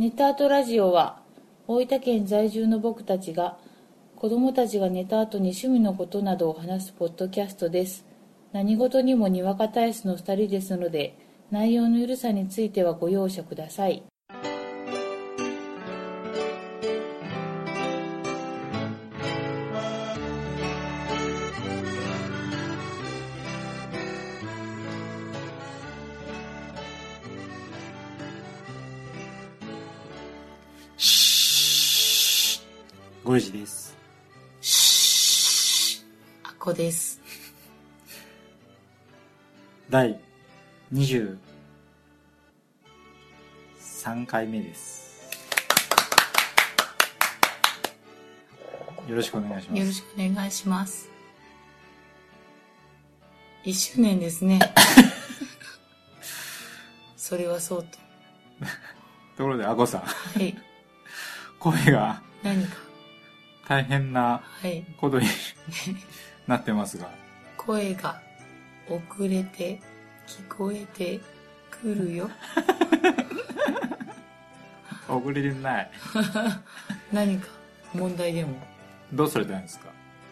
ネタアートラジオは大分県在住の僕たちが子供たちが寝た後に趣味のことなどを話すポッドキャストです。何事にもにわか体質の2人ですので内容のゆるさについてはご容赦ください。第23回目です。よろしくお願いします。よろしくお願いします。1周年ですね。それはそうと。ところで、あこさん、はい。声が何か。大変なはい。ことに なってますが、声が遅れて聞こえてくるよ 遅れてない。何か問題でも？どうされたんですか？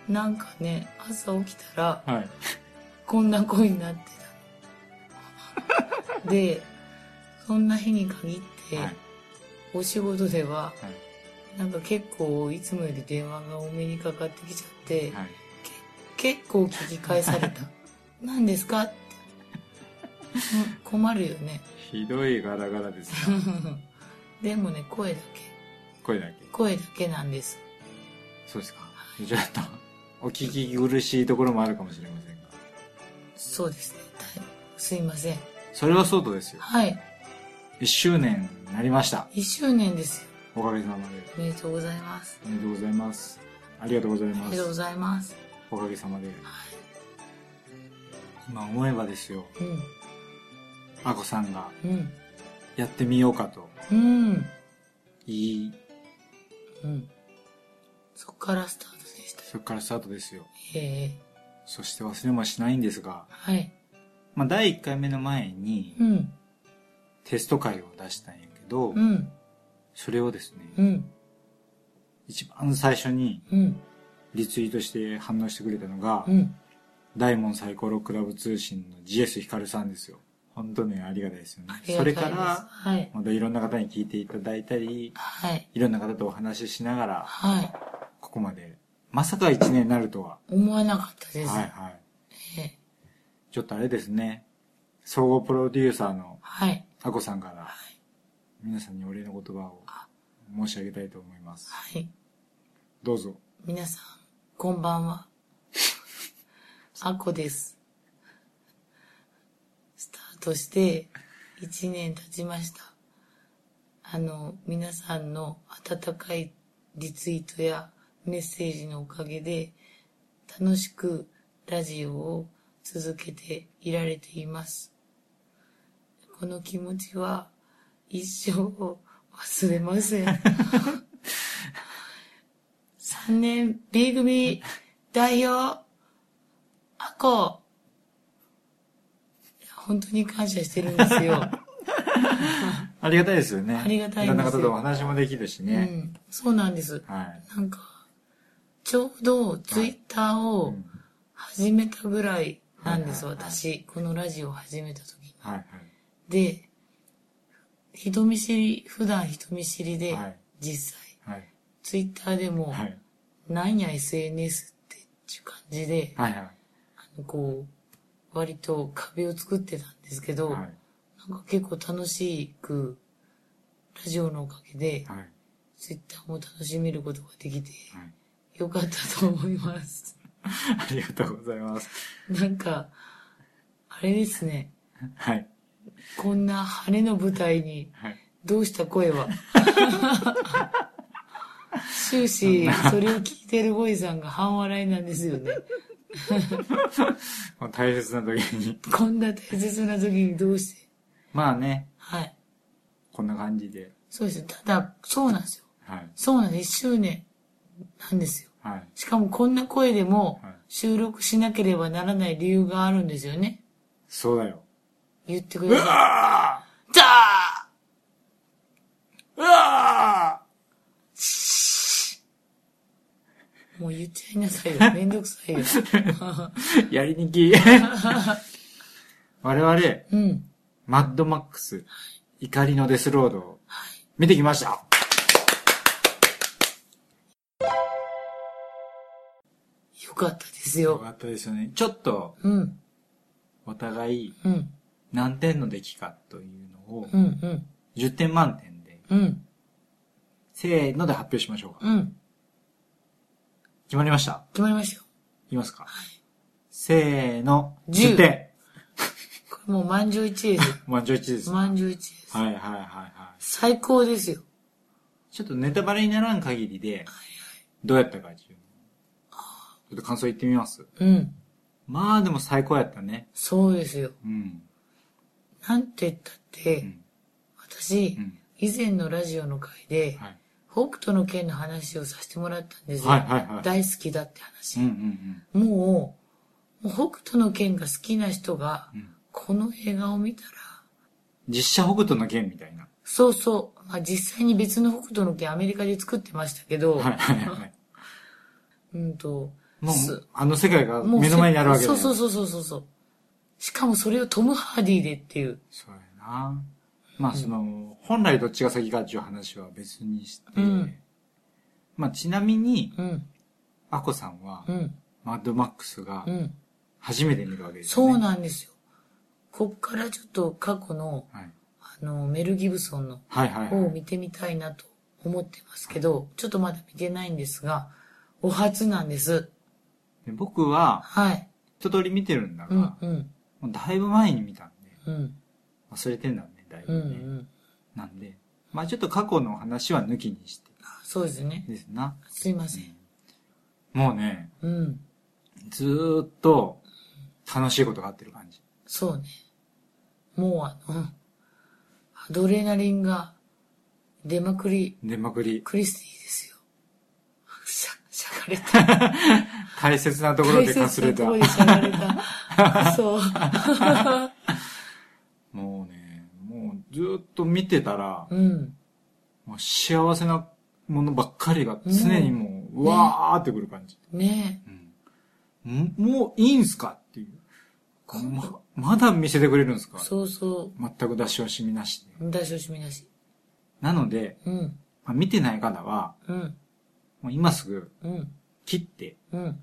なんかね朝起きたらはい。こんな声になってた でそんな日に限って、はい。お仕事でははい。なんか結構いつもより電話が多めにかかってきちゃって、はい。結構聞き返された何ですか？困るよねひどいガラガラですよ。でもね声だけ声だけ。声だけなんですそうですか。ちょっと、お聞き苦しいところもあるかもしれませんが。そうですね大すいませんそれはそうとですよ。はい1周年になりました。1周年ですよおかげさまで。おめでとうございますおめでとうございます。ありがとうございます。ありがとうございますおかげさまで。今思えばですよ、うんあこさんがうん。やってみようかとうん。言い、うん。そっからスタートでした。そこからスタートですよ。ええ。そして忘れもしないんですが、はい。まあ第1回目の前にうん。テスト会を出したんやけど、うん。それをですね、うん。一番最初にうん。リツイートして反応してくれたのが、うん大門サイコロクラブ通信の GS ヒカルさんですよ。本当ね、ありがたいですよね。それから、はい。またいろんな方に聞いていただいたり、はい。いろんな方とお話ししながら、はい。ここまで、まさか1年になるとは。思わなかったです、はいはい。ええ。ちょっとあれですね、総合プロデューサーのはい。あこさんから、皆さんにお礼の言葉を申し上げたいと思います。はい。どうぞ。皆さんこんばんはあこです。スタートして1年経ちました。あの皆さんの温かいリツイートやメッセージのおかげで楽しくラジオを続けていられています。この気持ちは一生忘れません。3年 B 組代表あこいや本当に感謝してるんですよ、ありがたいですよね。ありがたいんですよいろんな方とお話もできるしうね。ん、そうなんですはい。なんかちょうどツイッターうをん始めたぐらいなんです、はいはいはい私このラジオを始めた時にはいで人見知り普段人見知りで、はい実際はい。はい。ツイッターでも、はい。なんや SNS ってっていう感じで、はいはい。こう割と壁を作ってたんですけど、はい。なんか結構楽しくラジオのおかげで、はい。ツイッターも楽しめることができてはい。よかったと思います ありがとうございます。なんかあれですねはい。こんな晴れの舞台にはい。どうした声は？終始それを聞いてるゴイさんが半笑いなんですよね 大切な時に。こんな大切な時にどうして？まあね、はいこんな感じで。そうですただそうなんですよはい。そうなんです1周年なんですよはい。しかもこんな声でもはい収録しなければならない理由があるんですよねそうだよ。言ってくださいあだーうわもう言っちゃいなさいよ。めんどくさいよ。やりにき。我々、うん。マッドマックス、怒りのデスロードを見てきました。よかったですよ。よかったですよね。ちょっと、うん。お互いうん。何点の出来かというのを、うん。うん。10点満点で、うん。せーので発表しましょうか。うん。決まりました？決まりましたよ。いきますか？せーの、10 10点。これもう満場一致で。満場一致です。はい満場一致です。はいはいはい。最高ですよ。ちょっとネタバレにならん限りで、どうやったかっていうのをちょっと感想言ってみます？うん。まあでも最高やったね。そうですよ。うん。なんて言ったって、うん。私、うん。以前のラジオの回で、はい。北斗の剣の話をさせてもらったんですよ。はいはいはい。大好きだってうんう話。んもう、もう北斗の剣が好きな人が。この映画を見たら、実写北斗の剣みたいな。そうそう、まあ、実際に別の北斗の剣アメリカで作ってましたけど、はいはいはい。うんと、もすう、あの世界が目の前にあるわけだそうそうそうそうそう。しかもそれをトム・ハーディでっていう。そうやな。まあその、本来どっちが先かっていう話は別にして、うんまあちなみに、うん、アコさんは、うん、マッドマックスがうん。初めて見るわけですそうよね。なんですよ。こっからちょっと過去の、はい。あの、メル・ギブソンのはいはいはい。方を見てみたいなと思ってますけど、ちょっとまだ見てないんですが、お初なんです。で僕は、はい。一通り見てるんだが、うん、もうん、うだいぶ前に見たんで、うん、忘れてんだね、だいぶうん、うね。ん。なんで、まあちょっと過去の話は抜きにしてそうですね。ですな。すいません。もうね、うん。ずーっと楽しいことがあってる感じ。そうね。もうあの、アドレナリンが出まくり、出まくり。クリスティですよ。しゃ、しゃがれた。大切なところでかすれた。大切なところでしゃがれた。そう。ずーっと見てたら、うん。もう幸せなものばっかりが常にもう、うわーってくる感じ。ねうん、んもういいんすかっていう。ま、まだ見せてくれるんですか？そうそ全く出し惜しみなし。出し惜しみなし。なので、うん。まあ、見てない方は、うん。もう今すぐうん。切ってうん。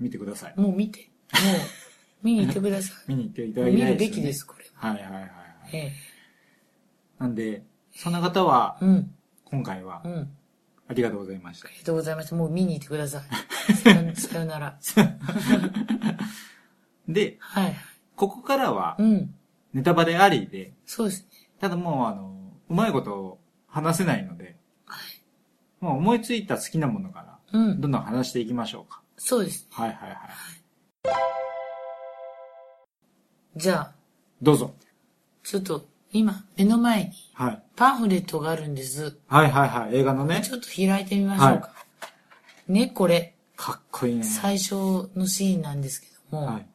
見てください。もう見て。もう、見に行ってくださ 見に行っていたい。だき見たいですよね。るべきです、これは。はいはいはいはい。えなんで、そんな方はえ。、うん。今回はうん。ありがとうございましたあ。りがとうございました。もう見に行ってください。さよなら。で、はいはい。ここからはうん。ネタバレありで、そうですね。ただもうあの、うまいこと話せないので、はい。もう思いついた好きなものから、うん。どんどん話していきましょうか。そうです。はいはいはい。じゃあ、どうぞ。ちょっと、今、目の前にはい。パンフレットがあるんです。はいはいはい。映画のねち、ょっと開いてみましょうか。ね、これ、かっこいいね。最初のシーンなんですけども、はい。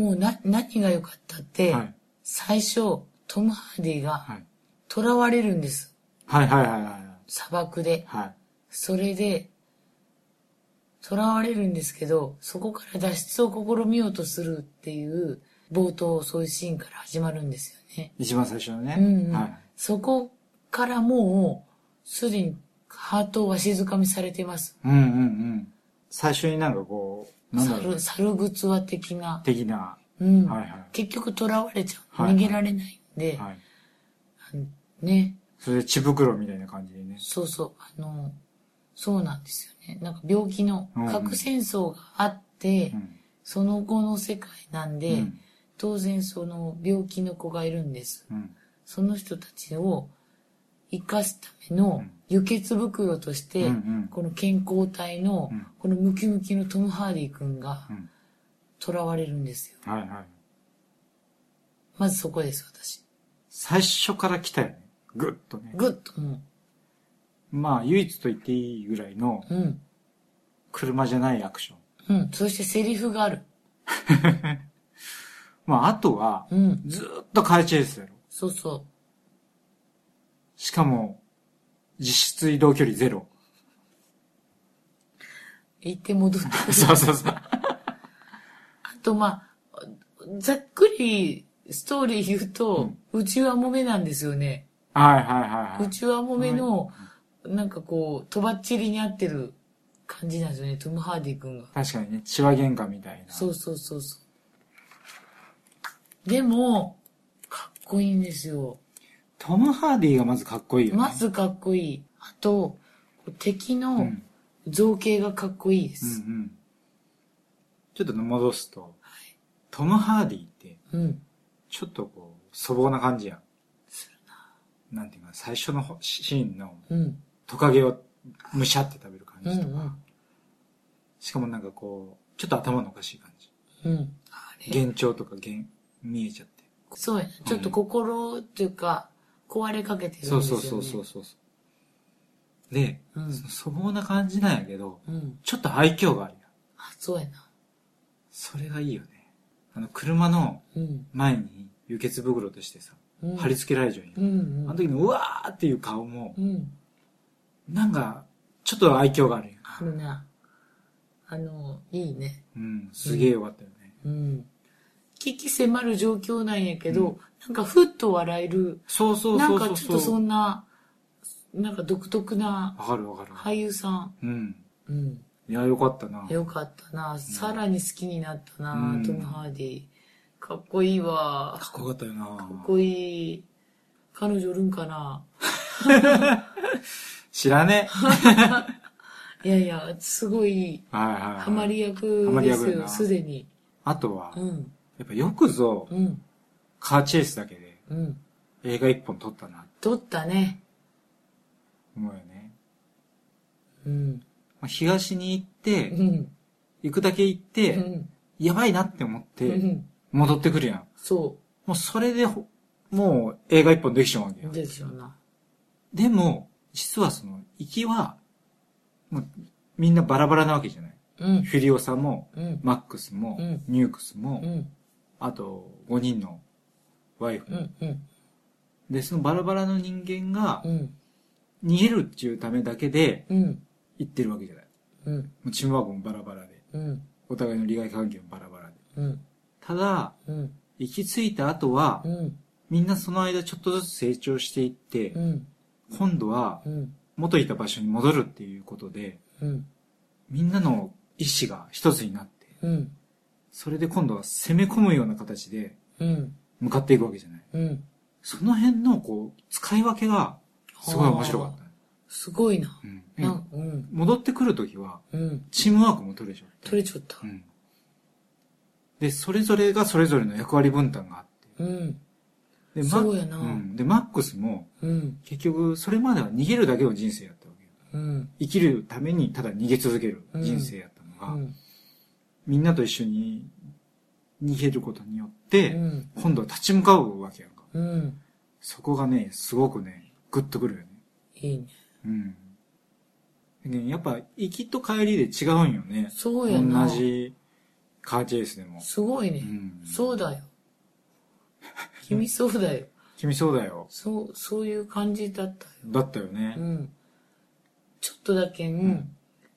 もうな、何が良かったって、はい。最初、トム・ハーディがはい。囚われるんです。はいはいはいはい。砂漠で。はい。それで、囚われるんですけど、そこから脱出を試みようとするっていう、冒頭、そういうシーンから始まるんですよね。一番最初のね。うんうんはい。そこからもう、すでにハートをわしづかみされてます。うんうんうん。最初になんかこう、なんだろう猿、。猿グツワ的な。的な。うん。はいはい。結局囚われちゃう。はい逃げられないんで、はい。ね。それで血袋みたいな感じでね。そうそう。あの、そうなんですよね。なんか病気のうんうん核戦争があって、うん。その後の世界なんで、うん当然その病気の子がいるんです。うん。その人たちを生かすための輸血袋として、うんうんこの健康体のうんこのムキムキのトム・ハーディ君がうん。囚われるんですよ。はいはい。まずそこです、私。最初から来たよね。ぐっとね。ぐっともまあ、唯一と言っていいぐらいのう、うん。車じゃないアクション。うん。そしてセリフがある。まあ、あとは、うん。ずーっとカーチェイスだろ。そうそしかも、実質移動距離ゼロ。行って戻って。そうそうそう。あと、まあ、ざっくりストーリー言うと、うちはもめなんですよね。はいはいはいはい。うちはもめの、なんかこう、とばっちりに合ってる感じなんですよね、トム・ハーディ君が。確かにね、血は喧嘩みたいな。そうそうそうそう。でも、かっこいいんですよ。トム・ハーディがまずかっこいいよね。まずかっこいい。あと、敵うのん。造形がかっこいいでうんうす。ん。ちょっと戻すと、トム・ハーディって、うん。ちょっとこう、粗暴な感じやん。なんていうか、最初のシーンのうん。トカゲをむしゃって食べる感うんじとか、しかもなんかこう、ちょっと頭のおかしい感じ。うん。幻聴とか幻、見えちゃって。そうやな。ちょっと心っていうか、壊れかけてるんですよね。そうそうそうそうそう。で、うん粗暴な感じなんやけど、うん。ちょっと愛嬌があるやん。あ、そうやな。それがいいよね。あの、車のうん。前に輸血袋としてさ、うん。貼り付けられちゃうんや。うんうん。あの時のうわーっていう顔も、うん。なんか、ちょっと愛嬌があるやん。あるな。あの、いいね。うん、すげえよかったよね。うん。危機迫る状況なんやけど、うんなんかふっと笑える、そうそうなそうそう。んかちょっとそんな、なんか独特なわかるわかる。俳優さん。うん。うん。いや、よかったな。よかったな。さらに好きになったな、うんトム・ハーディ。かっこいいわ。かっこよかったよな。かっこいい。彼女おるんかな 知らね。いやいや、すごい、はいはいはい。ハマり役ですよ、すでに。あとは、うん。やっぱよくぞ、うん。カーチェイスだけでうん。映画一本撮ったな撮ったね。思うよね。うん。まあ、東に行って、うん。行くだけ行っうて、ん。やばいなって思っうて、ん。戻ってくるやん。そもうそれでほ、もう映画一本できちゃうわけう。よ。でしょうな。でも、実はその、行きは、もうみんなバラバラなわけじゃない。うん。フィリオサも、うん。マックスも、うんニュークスも、うん。あと5人のワイフも、うん。うん。で、そのバラバラの人間がうん。逃げるっていうためだけでうん。行ってるわけじゃない。うん。もうチームワークもバラバラで、うん。お互いの利害関係もバラバラで。うん。ただ、うん。行き着いた後は、うん。みんなその間ちょっとずつ成長していって、うん。今度はうん。元いた場所に戻るっていうことで、うん。みんなの意志が一つになって、うん。それで今度は攻め込むような形でうん。向かっていくわけじゃない。うん。その辺のこう、使い分けがすごい面白かった。すごいな。うんうん。戻ってくるときは、うん。チームワークも取れちゃって。取れちゃったう。ん。で、それぞれがそれぞれの役割分担があって。うん。で、そうやなうん。で、マックスも、うん。結局、それまでは逃げるだけの人生やったわけよ。うん。生きるためにただ逃げ続ける人生やったのが、うん。みんなと一緒に逃げることによって、うん。今度は立ち向かうわけやんか。うん。そこがね、すごくね、グッとくるよね。いいね。うん。ね、やっぱ、行きと帰りで違うんよね。そうやな。同じカーチェイスでも。すごいうね。ん。そうだよ。君そうだよ。君そうだよ。そう、そういう感じだったよ。だったよね。うん。ちょっとだけ、ん、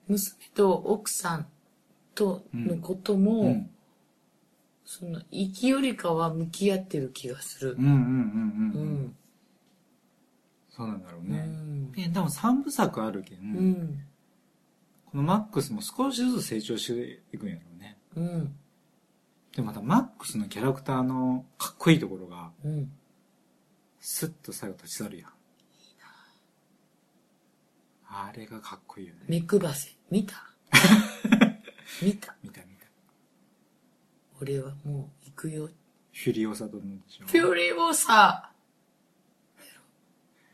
娘と奥さんとのことも、うん。その、生きよりかは向き合ってる気がするうん。うんうんううんうん。ん。そうなんだろううね。ん。で、多分三部作あるけん、うん。このマックスも少しずつ成長していくんやろうね。うん。で、またマックスのキャラクターのかっこいいところが、うん。スッと最後立ち去るやん。あれがかっこいいよね。目くばせ。見た？見た。見た見た。俺はもう行くよ。フュリオサ殿でしょ。フューリーボーサー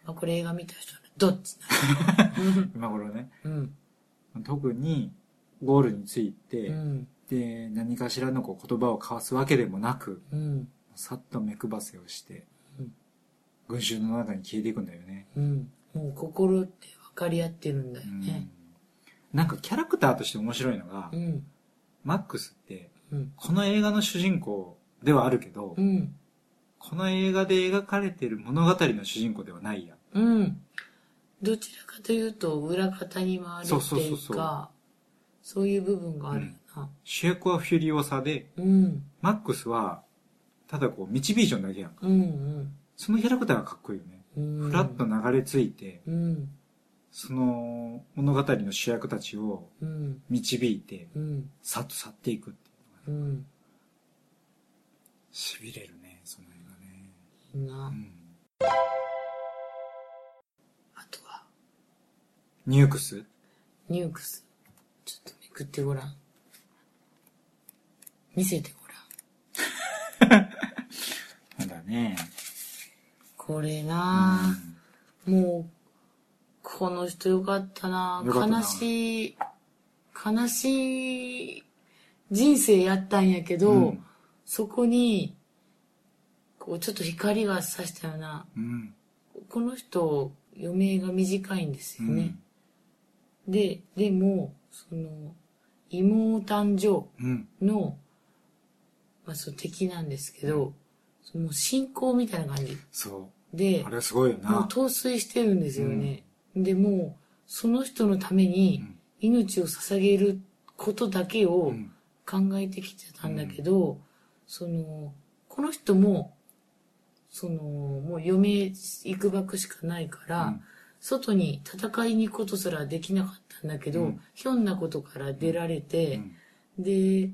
まあ、これ映画見た人はね、どっちな 今頃ね。のうん。特に、ゴールについて、うん。で、何かしらのこう言葉を交わすわけでもなく、うん。さっと目くばせをしてうん、群衆の中に消えていくんだよね。うん。もう心って分かり合ってるんだようんね。なんかキャラクターとして面白いのが、うん。マックスって、うん。この映画の主人公ではあるけど、うん。この映画で描かれている物語の主人公ではないやん。うん。どちらかというと、裏方に回るっていうか、そうそうそうそうそういう部分があるよな。主役はフュリオサで、うん。マックスは、ただこう、導いちゃうだけやんか。うんそのキャラクターがかっこいいよね。うん。ふらっと流れ着いて、うん。その物語の主役たちをうん。導いて、うん。さっと去っていくっていうのがね、うん。痺れるね、その映画ね。いいな。うん。あとは、ニュークス？ニュークス。ちょっとめくってごらん。見せてごらん。な んだね。これなもう、この人よかったなよかったな悲しい、悲しい人生やったんやけど、うんそこに、こう、ちょっと光が差したような、うん。この人、余命が短いんですよね。で、でも、その、妹誕生うん。の、まあ、その敵なんですけど、その信仰みたいな感じそでう。あ、れはすごいよもうな。陶酔してるんですよね。で、もう、その人のためにうん命を捧げることだけをうん。考えてきてたんだけど、その、この人も、その、もう余命いくばくしかないから、うん外に戦いに行くことすらできなかったんだけど、うんひょんなことから出られて、うんで、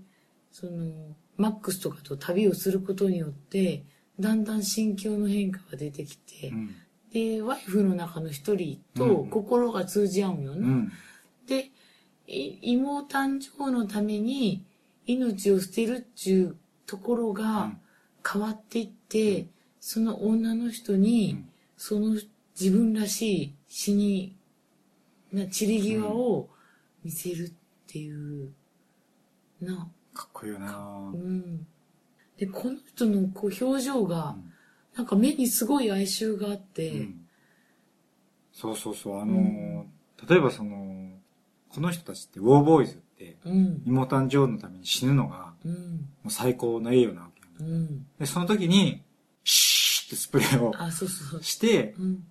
その、マックスとかと旅をすることによって、だんだん心境の変化が出てきて、うん。で、ワイフの中の一人とうん。心が通じ合うんよね。うん。で、い妹誕生のために命を捨てるっていうところが変わっていって、その女の人に、うん。その自分らしい死に、な、散り際を見せるっていう、な、かっこいいよな。うん。で、この人のこう表情が、うんなんか目にすごい哀愁があって、うんそうそうそう。あのーうん例えばその、この人たちって、ウォーボーイズって、うん、妹誕生のために死ぬのが、うん、もう最高の栄誉なわけよ。うん。で、その時に、シーってスプレーをあ、そうそう。して、うん、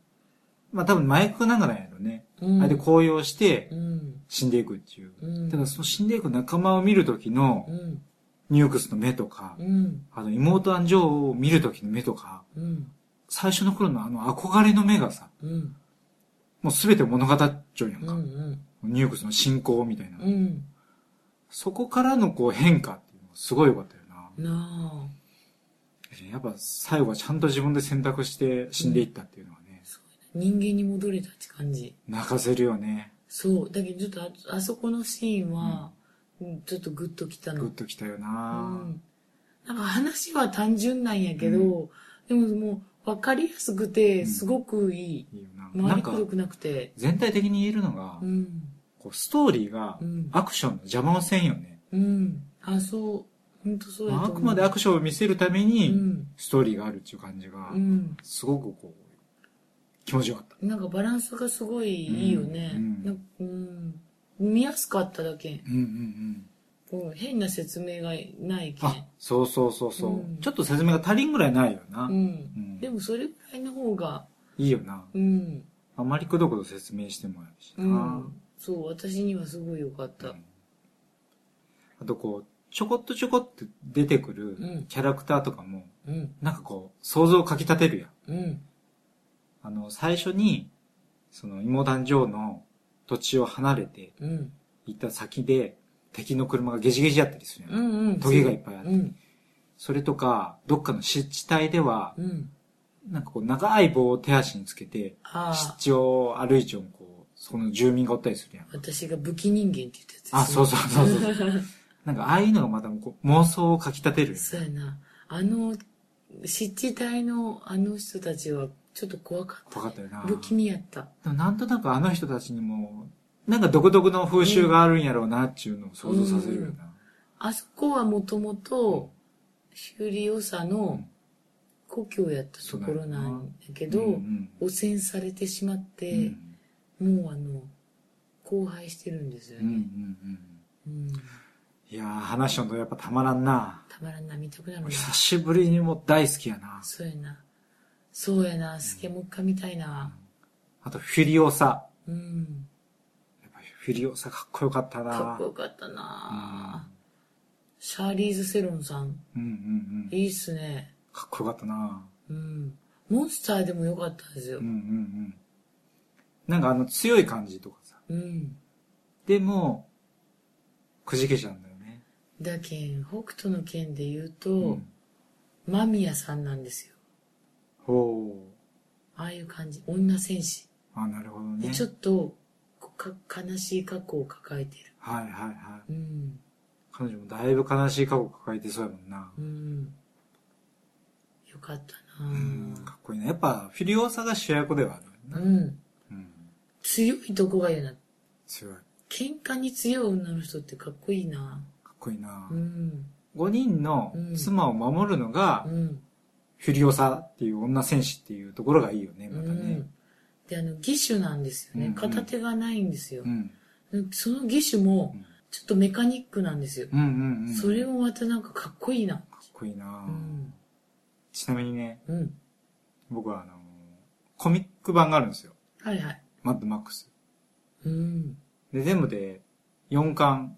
まあ多分麻薬かなんかなんやろね。うん。あれで高揚してうん、死んでいくっていう。うん。ただその死んでいく仲間を見る時のうん、ニュークスの目とか、うん、あの妹誕生を見る時の目とか、うん、最初の頃のあの憧れの目がさ、うん、もう全て物語っちゃうやんうん、か。うん、ニュークスの進行みたいな。うん。そこからのこう変化っていうのがすごい良かったよな。なあ。やっぱ最後はちゃんと自分で選択して死んでいったっていうのはね、人間に戻れたって感じ。泣かせるよね。そう。だけどちょっとあ、あそこのシーンは、うんちょっとグッときたの。グッときたような、ん。なんか話は単純なんやけど、でももう分かりやすくて、すごくいい。いいよな。なんか回りくどくなくて。全体的に言えるのが、うん。こうストーリーがうんアクションの邪魔をせんよね。うん。あ、そう。本当そうや。まああくまでアクションを見せるためうにん。ストーリーがあるっていう感じがう、ん。すごくこう、気持ちよかった。なんかバランスがすごいいいよね。うんうん。見やすかっただけ。うんうんうん。うん変な説明がないけん。あ、そうそうそうそう、うんちょっと説明が足りんぐらいないよな。うん。うんでもそれぐらいの方が、いいよな。うん。あまりくどくど説明してもらうしうな。ん。そう、私にはすごい良かった。あとこう、ちょこっとちょこって出てくるうんキャラクターとかも、うん。なんかこう、想像をかき立てるやん。うん。あの、最初に、その妹誕生の土地を離れてうん。行った先で、敵の車がゲジゲジやったりする。うんうん。トゲがいっぱいあってうん。それとか、どっかの湿地帯では、うん。なんかこう、長い棒を手足につけて、湿地を歩いちゃう、こう、その住民がおったりするやん。私が武器人間って言ったやつ。あ、そうそうそうそう。なんか、ああいうのがまたこう妄想をかき立てる。そうやな。あの、湿地帯のあの人たちはちょっと怖かった。怖かったよな。不気味やった。でもなんとなくあの人たちにも、なんか独特の風習があるんやろうなっていうのを想像させるよな。あそこはもともと、シュリオサの故郷やったところなんだけど、うん汚染されてしまっうんうて、んもうあの、荒廃してるんですようんうんね。うんうん。いやー、話しとんとやっぱたまらんな。たまらんな、見たくなるな。久しぶりにも大好きやな。そうやな。そうやな、好き、もう一回見たいな。あと、フィリオサ。うん。やっぱフィリオサかっこよかったなかっこよかったな、シャーリーズ・セロンさん。うんうんうん。いいっすね。かっこよかったなうん。モンスターでもよかったんですようん。うんうん。なんかあの強い感じとかさ。うん。でも、くじけちゃうんだよね。だけん、北斗の剣で言うと、うん間宮さんなんですよ。ほう。ああいう感じ。女戦士。あ、なるほどで、ね。ちょっとこか、悲しい過去を抱えてる。はいはいはい。うん。彼女もだいぶ悲しい過去抱えてそうやもんな。うん。よかったなうん、かっこいいね。やっぱ、フィリオサが主役ではある。うん。うん。強いとこがいいな。強い。か喧嘩に強い女の人ってかっこいいなっこいいなう。ん。5人の妻を守るのがう、ん。フィリオサっていう女戦士っていうところがいいよね、うまたねん。。で、あの、義手なんですよね。片手がないんですよう。ん。その義手もうん、ちょっとメカニックなんですよ。それもまたなんかかっこいいな。かっこいいな、うん。ちなみにね、うん。僕はあの、コミック版があるんですよ。はいはい。マッドマックス。うん。で、全部で4巻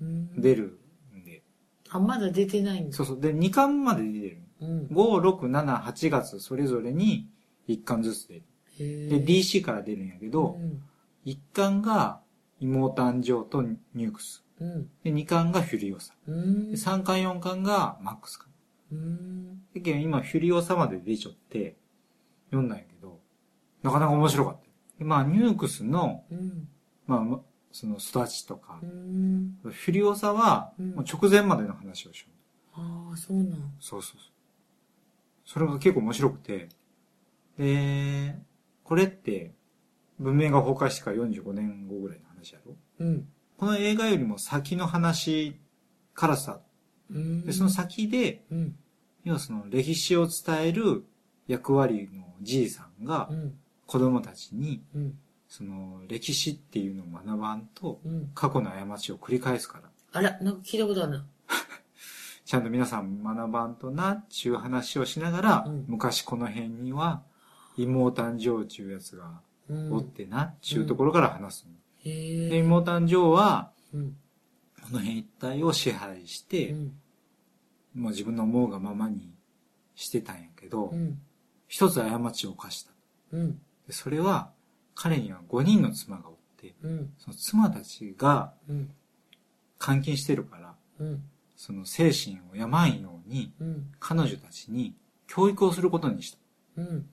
うん出るんで、あ、まだ出てないんだ。そうそう。で、2巻まで出てる。うん。5、6、7、8月それぞれに1巻ずつ出る。へで、DC から出るんやけど、うん。1巻が妹誕生とニュークス。うん。で、2巻がフュリオサ。うんで、。3巻、4巻がマックスかな。うん。で、けど今、フュリオサまで出ちゃって、読んだんやけど、なかなか面白かった。でまあ、ニュークスの、うん。まあま、その育ちとかう、ん。フュリオサは、うんもう直前までの話をしよう。ああ、そうなん。そうそうそう。それが結構面白くて、で、これって、文明が崩壊してから45年後ぐらいの話やろ？うん。この映画よりも先の話からさ、うん。で、その先で、うん。要はその歴史を伝える役割のじいさんがうん。子供たちに、うん。その歴史っていうのを学ばんと、うん。過去の過ちを繰り返すから。あら、なんか聞いたことあるな。ちゃんと皆さん学ばんとな、っちゅう話をしながら、うん昔この辺には、妹誕生ちゅうやつがうん。おってな、っちゅうところから話すの。で。妹誕生は、うん。この辺一帯を支配して、うん。もう自分の思うがままにしてたんやけど、うん。一つ過ちを犯した。うん。でそれは、彼には5人の妻がおって、うん。その妻たちがうん。監禁してるから、うん。その精神を病まんように、うん。彼女たちに教育をすることにした。うん。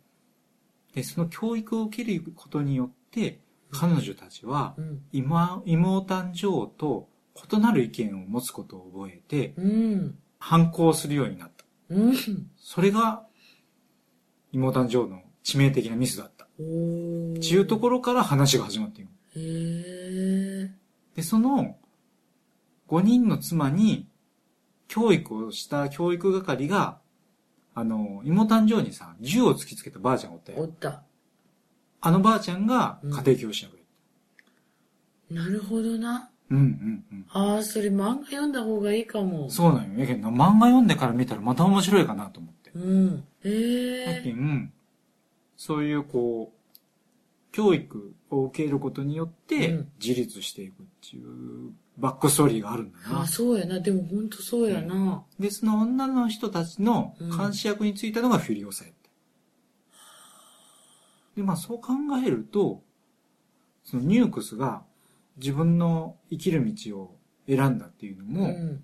で、その教育を受けることによって、彼女たちはう、ん。今、妹誕生と異なる意見を持つことを覚えて、うん。反抗するようになった。うん。それが、妹誕生の致命的なミスだった。おー。ちゅうところから話が始まっている。で、その、5人の妻に、教育をした教育係が、あの、妹誕生にさ、銃を突きつけたばあちゃんがおったよ。おった。あのばあちゃんが家庭教師役やった。なるほどな。うんうんうん。ああ、それ漫画読んだ方がいいかも。そうなんよ。やけどな、漫画読んでから見たらまた面白いかなと思って。うん。やへえ。けん、そういうこう、教育を受けることによってうん自立していくっていうバックストーリーがあるんだなああ、。そうやな。でもほんとそうやな。で、その女の人たちの監視役についたのがフィリオサやった。で、まあそう考えると、そのニュークスが自分の生きる道を選んだっていうのうも、ん。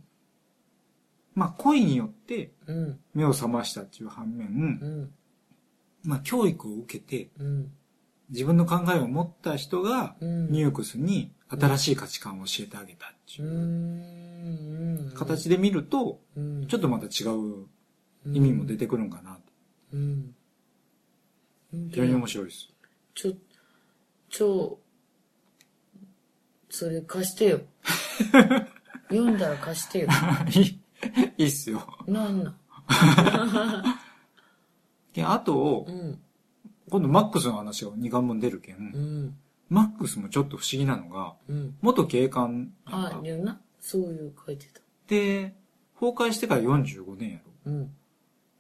まあ恋によってうん。目を覚ましたっていう反面、うん。まあ教育を受けてうん。自分の考えを持った人がうん。ニュークスに新しい価値観を教えてあげたってう。いう。形で見ると、うん。ちょっとまた違う意味も出てくるんかなと。うん。非常に面白いです。ちょ、ちょ、それ貸してよ。読んだら貸してよ。いい、っすよ。なんな あとう、ん。今度マックスの話が2巻分出るけん、うん。マックスもちょっと不思議なのが、うん。元警官あか、いやな。そういう書いてた。で、崩壊してから45年やろ。うん。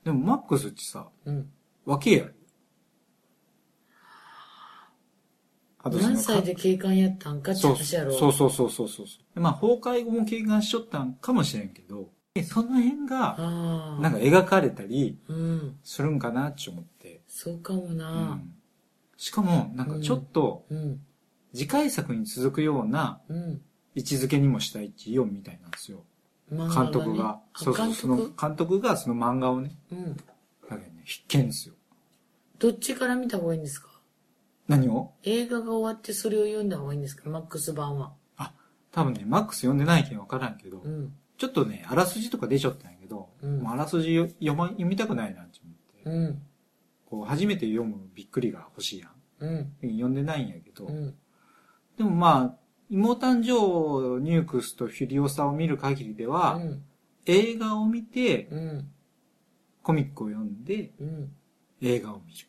でもマックスってさ、うん。若えやろ。あと何歳で警官やったんかって話やろ。そうそうそうそうそうそう。まあ、崩壊後も警官しとったんかもしれんけど、でその辺が。なんか描かれたりうん。するんかなって思って。そうかもうな。んしかも、なんかちょっと、うん。次回作に続くようなうん。位置づけにもしたいっていうみたいなんですよ。監督が。あそうそう、監その督監督がその漫画をね、うん。だけどね、必見ですよ。どっちから見た方がいいんですか？何を？映画が終わってそれを読んだ方がいいんですか？マックス版は。あ、多分ね、マックス読んでないけんわからんけど、うん。ちょっとね、あらすじとか出ちゃったんやけど、うんもうあらすじよ読ま読みたくないなって思って、うん。こう、初めて読むびっくりが欲しいやん。うん。読んでないんやけど、うん。でもまあ、妹誕生ニュークスとフュリオサを見る限りでは、うん。映画を見て、うん。コミックを読んで、うん。映画を見る。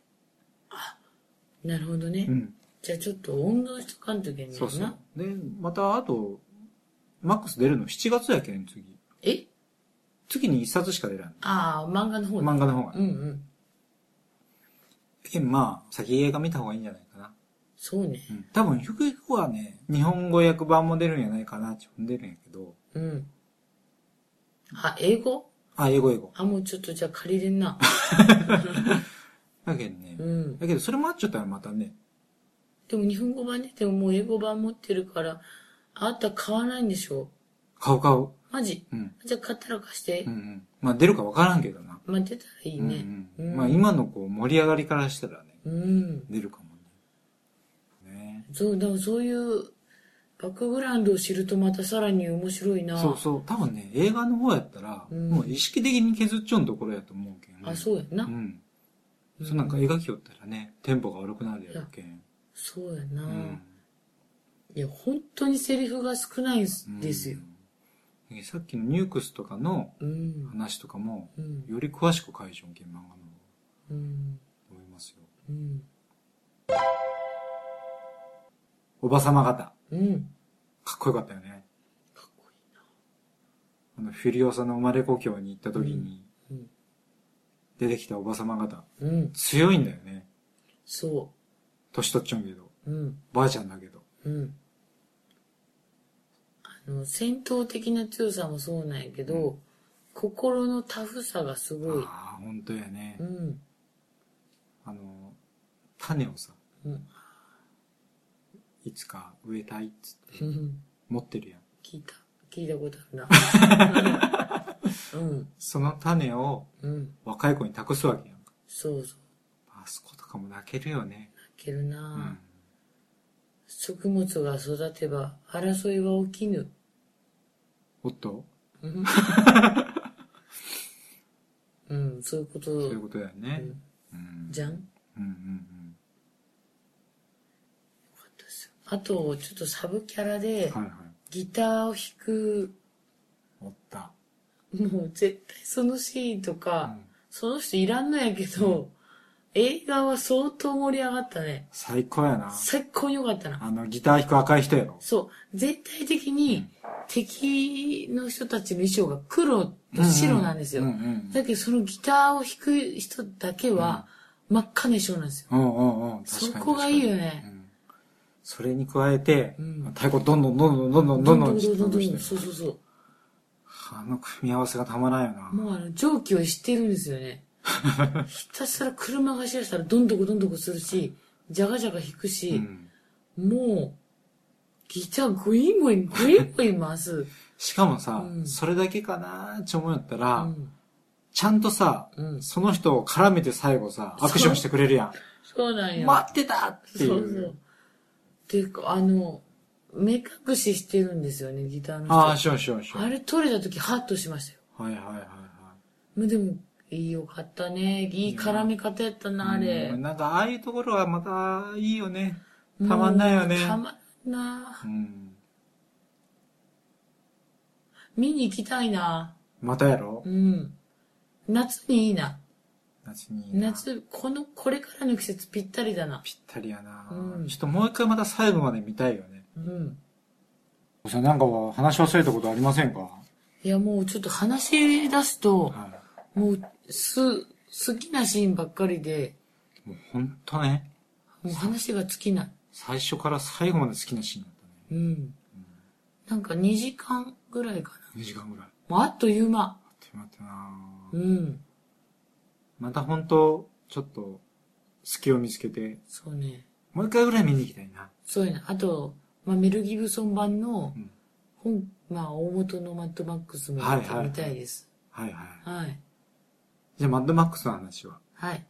なるほどね。うん。じゃあちょっと温存しとかんといけんね。そうそう。で、またあと、マックス出るの7月やけん、次。え？次に1冊しか出らん。ああ、漫画の方ね漫画の方が。うんうん。けん、まあ、先映画見た方がいいんじゃないかな。そうね。うん。多分、ゆくゆくはね、日本語訳版も出るんやないかなって踏んでるんやけど、うん。あ、英語？あ、英語英語。あ、もうちょっとじゃあ借りれんな。だけどね、うん。だけどそれもあっちゃったらまたね、でも日本語版ね、でももう英語版持ってるから、あんた買わないんでしょ？買う買う。マジ？うん。じゃあ買ったら貸して。うんうん。まあ出るかわからんけどな。まあ出たらいいね。うんう。うんんまあ今のこう盛り上がりからしたらね、うん。出るかもね。ねそう、だからそういうバックグラウンドを知るとまたさらに面白いな。そうそう。多分ね、映画の方やったら、うんもう意識的に削っちゃうところやと思うけん。あ、そうやな。うん。そうなんか描きよったらね、テンポが悪くなるやろけん。そうやな。うん。いや、本当にセリフが少ないんですよ。うん。さっきのニュークスとかのうん。話とかも、うん。より詳しく書いちゃうけん、漫画のうん。思いますよ。うん。おばさま方。うん。かっこよかったよね。かっこいいな。あの、フュリオサの生まれ故郷に行った時にうん。出てきたおばさま方。うん。強いんだよね。そ年取っちゃうけど。う。うん。ばあちゃんだけど。うん。あの、戦闘的な強さもそうなんやけど、心のタフさがすごい。ああ、本当やねう。ん。あの、種をさ、うん。いつか植えたいっつって聞持ってるやん。いた。聞いたことあるな。うん。その種をうん。若い子に託すわけやんか。そうそう。あそことかも泣けるよね。いけるな、うん。食物が育てば争いは起きぬ。おっと？うん うん、そういうことそういうことだよね。うん。じゃん？ようんうんかったですよあと、ちょっとサブキャラでうん。はいはい。ギターを弾く、おった。もう絶対そのシーンとうか、ん。その人いらんのやけど、映画は相当盛り上がったね。最高やな。最高に良かったな。あの、ギター弾く赤い人やろ。そう。全体的に敵の人たちの衣装が黒と白なんですよ。だけどそのギターを弾く人だけは真っ赤な衣装なんですよ。うん。うんうんそこがいいよ確ねそれに加えて、うん太鼓どんどんどんどんどんどんどんどんどんどんどんどんどんしてそうそうそう。あの組み合わせがたまらんよな。もうあの、蒸気を知ってるんですよね。ひたすら車が走らせたらどんどこどんどこするし、じゃがじゃが弾くうし、ん。もう、ギターグイングイングイングイン回す。しかもさ、うんそれだけかなーって思うんやったら、うん。ちゃんとさ、うん。その人を絡めて最後さ、アクションしてくれるやん。そうなんよ。待ってたってそいうう。そう。で、あの、目隠ししてるんですよね、ギターの人。ああ、しようしようしよう。あれ撮れた時ハッとしましたよ。はいはいはいはい。でも、いいよかったね。いい絡み方やったな、あれうん。なんか、ああいうところはまたいいよね。たまんないよねたまんなう。ん。見に行きたいな。またやろ？うん。夏にいいな。夏にいいな。夏、この、これからの季節ぴったりだな。ぴったりやな、うんちょっともう一回また最後まで見たいよね。うん。さんなんかは話し忘れたことありませんか？いや、もうちょっと話し出すと、はもう、す、好きなシーンばっかりで、い。もうほんとね、もう話が尽きない。最初から最後まで好きなシーンだったね。うん。なんか2時間ぐらいかな。2時間ぐらい。もうあっという間。手間ってなうん。また本当ちょっと、隙を見つけて、そうね。もう一回ぐらい見に行きたいな。そうやな。あと、まあ、メル・ギブソン版のうん本、まあ、大元のマッドマックスもはいはいはい見たいです。はいはい。はい。じゃあ、マッドマックスの話は、はい。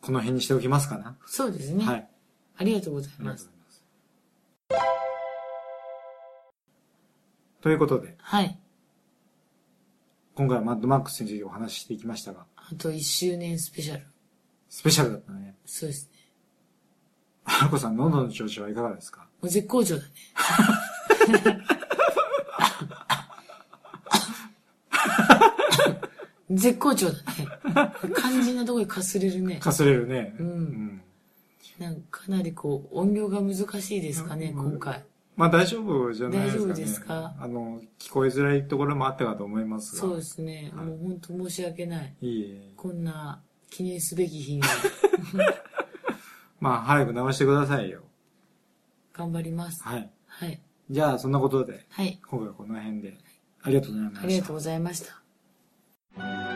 この辺にしておきますかな。そうですね。はい。ありがとうございありがます。とうございます。ということで、はい。今回はマッドマックスについてお話ししていきましたが、あと1周年スペシャル。スペシャルだったね。そうですね。はるこさん、喉の調子はいかがですか？もう絶好調だね。絶好調だね。肝心なところにかすれるね。かすれるね。うんなんかかなりこう、音量が難しいですかね、うん今回。まあ大丈夫じゃないですかね。大丈夫ですか？あの、聞こえづらいところもあったかと思いますが。そうですね。はいもう本当申し訳ない。いいえ。こんな記念すべき日に まあ早く直してくださいよ。頑張ります。はい。はい。じゃあそんなことで、はい。今回はこの辺で、ありがとうございました。ありがとうございました。thank you